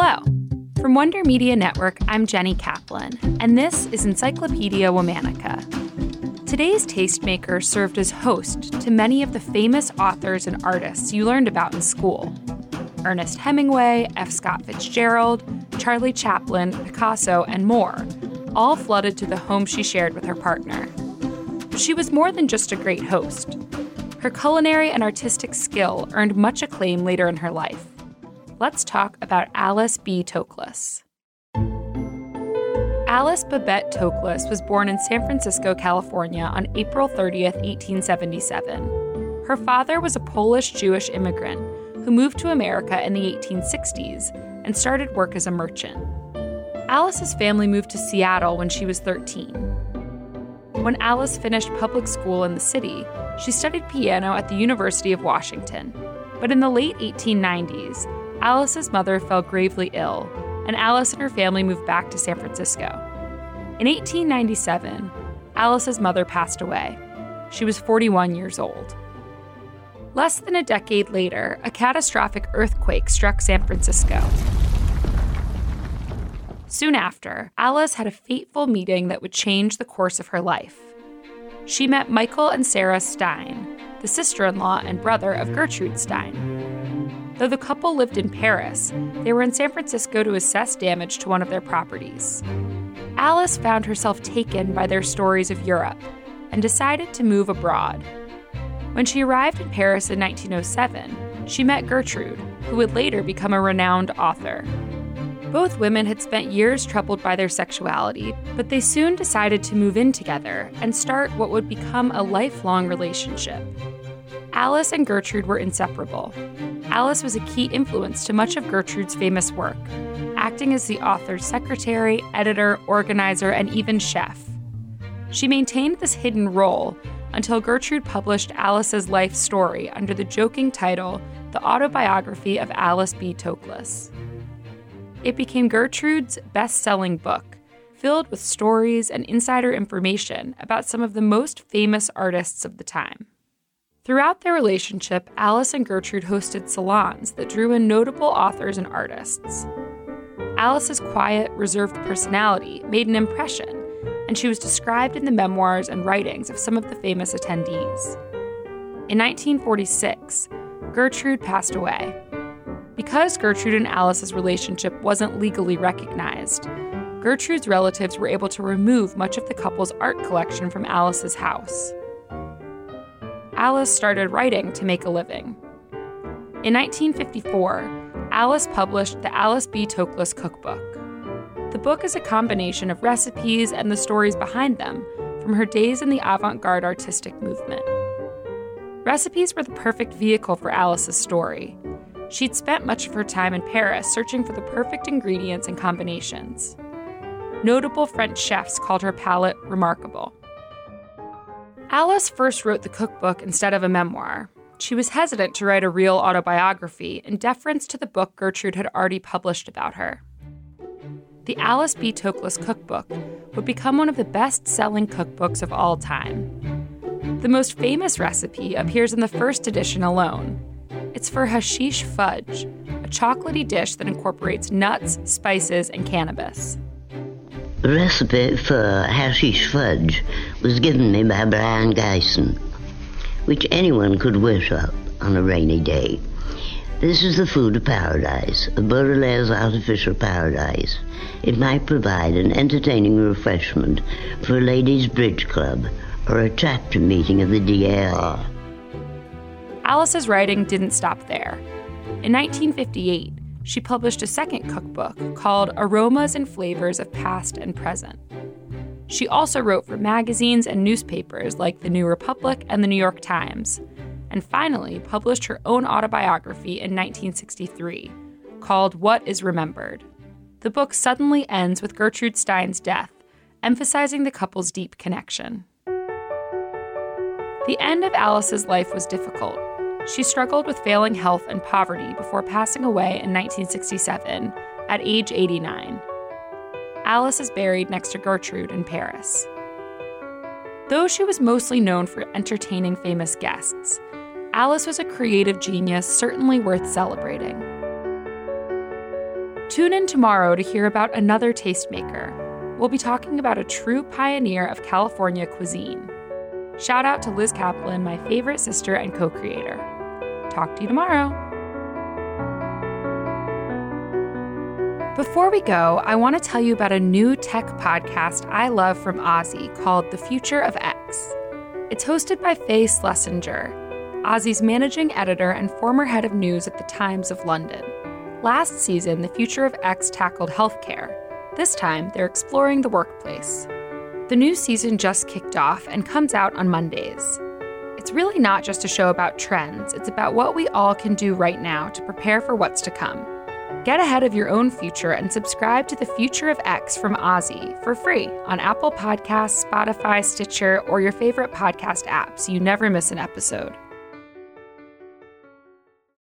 Hello. From Wonder Media Network, I'm Jenny Kaplan, and this is Encyclopedia Womannica. Today's tastemaker served as host to many of the famous authors and artists you learned about in school Ernest Hemingway, F. Scott Fitzgerald, Charlie Chaplin, Picasso, and more, all flooded to the home she shared with her partner. She was more than just a great host. Her culinary and artistic skill earned much acclaim later in her life. Let's talk about Alice B. Toklas. Alice Babette Toklas was born in San Francisco, California on April 30th, 1877. Her father was a Polish Jewish immigrant who moved to America in the 1860s and started work as a merchant. Alice's family moved to Seattle when she was 13. When Alice finished public school in the city, she studied piano at the University of Washington. But in the late 1890s, Alice's mother fell gravely ill, and Alice and her family moved back to San Francisco. In 1897, Alice's mother passed away. She was 41 years old. Less than a decade later, a catastrophic earthquake struck San Francisco. Soon after, Alice had a fateful meeting that would change the course of her life. She met Michael and Sarah Stein, the sister in law and brother of Gertrude Stein. Though the couple lived in Paris, they were in San Francisco to assess damage to one of their properties. Alice found herself taken by their stories of Europe and decided to move abroad. When she arrived in Paris in 1907, she met Gertrude, who would later become a renowned author. Both women had spent years troubled by their sexuality, but they soon decided to move in together and start what would become a lifelong relationship. Alice and Gertrude were inseparable. Alice was a key influence to much of Gertrude's famous work, acting as the author's secretary, editor, organizer, and even chef. She maintained this hidden role until Gertrude published Alice's life story under the joking title The Autobiography of Alice B. Toklas. It became Gertrude's best selling book, filled with stories and insider information about some of the most famous artists of the time. Throughout their relationship, Alice and Gertrude hosted salons that drew in notable authors and artists. Alice's quiet, reserved personality made an impression and she was described in the memoirs and writings of some of the famous attendees. In 1946, Gertrude passed away. Because Gertrude and Alice's relationship wasn't legally recognized, Gertrude's relatives were able to remove much of the couple's art collection from Alice's house. Alice started writing to make a living. In 1954, Alice published the Alice B. Toklas Cookbook. The book is a combination of recipes and the stories behind them from her days in the avant garde artistic movement. Recipes were the perfect vehicle for Alice's story. She'd spent much of her time in Paris searching for the perfect ingredients and combinations. Notable French chefs called her palate remarkable. Alice first wrote the cookbook instead of a memoir. She was hesitant to write a real autobiography in deference to the book Gertrude had already published about her the Alice B. Toklas Cookbook would become one of the best selling cookbooks of all time. The most famous recipe appears in the first edition alone. It's for hashish fudge, a chocolaty dish that incorporates nuts, spices, and cannabis. The recipe for hashish fudge was given me by Brion Gysin, which anyone could whip up on a rainy day. This is the food of paradise, a Baudelaire's artificial paradise. It might provide an entertaining refreshment for a ladies' bridge club or a chapter meeting of the DAR. Alice's writing didn't stop there. In 1958, she published a second cookbook called Aromas and Flavors of Past and Present. She also wrote for magazines and newspapers like The New Republic and The New York Times and finally published her own autobiography in 1963 called What is Remembered. The book suddenly ends with Gertrude Stein's death, emphasizing the couple's deep connection. The end of Alice's life was difficult. She struggled with failing health and poverty before passing away in 1967 at age 89. Alice is buried next to Gertrude in Paris. Though she was mostly known for entertaining famous guests, Alice was a creative genius certainly worth celebrating. Tune in tomorrow to hear about another tastemaker. We'll be talking about a true pioneer of California cuisine. Shout out to Liz Kaplan, my favorite sister and co creator. Talk to you tomorrow. Before we go, I want to tell you about a new tech podcast I love from OZY called The Future of X. It's hosted by Faye Schlesinger, OZY's managing editor and former head of news at the Times of London. Last season, The Future of X tackled healthcare. This time, they're exploring the workplace. The new season just kicked off and comes out on Mondays. It's really not just a show about trends, it's about what we all can do right now to prepare for what's to come. Get ahead of your own future and subscribe to The Future of X from OZY for free on Apple Podcasts, Spotify, Stitcher, or your favorite podcast app so you never miss an episode.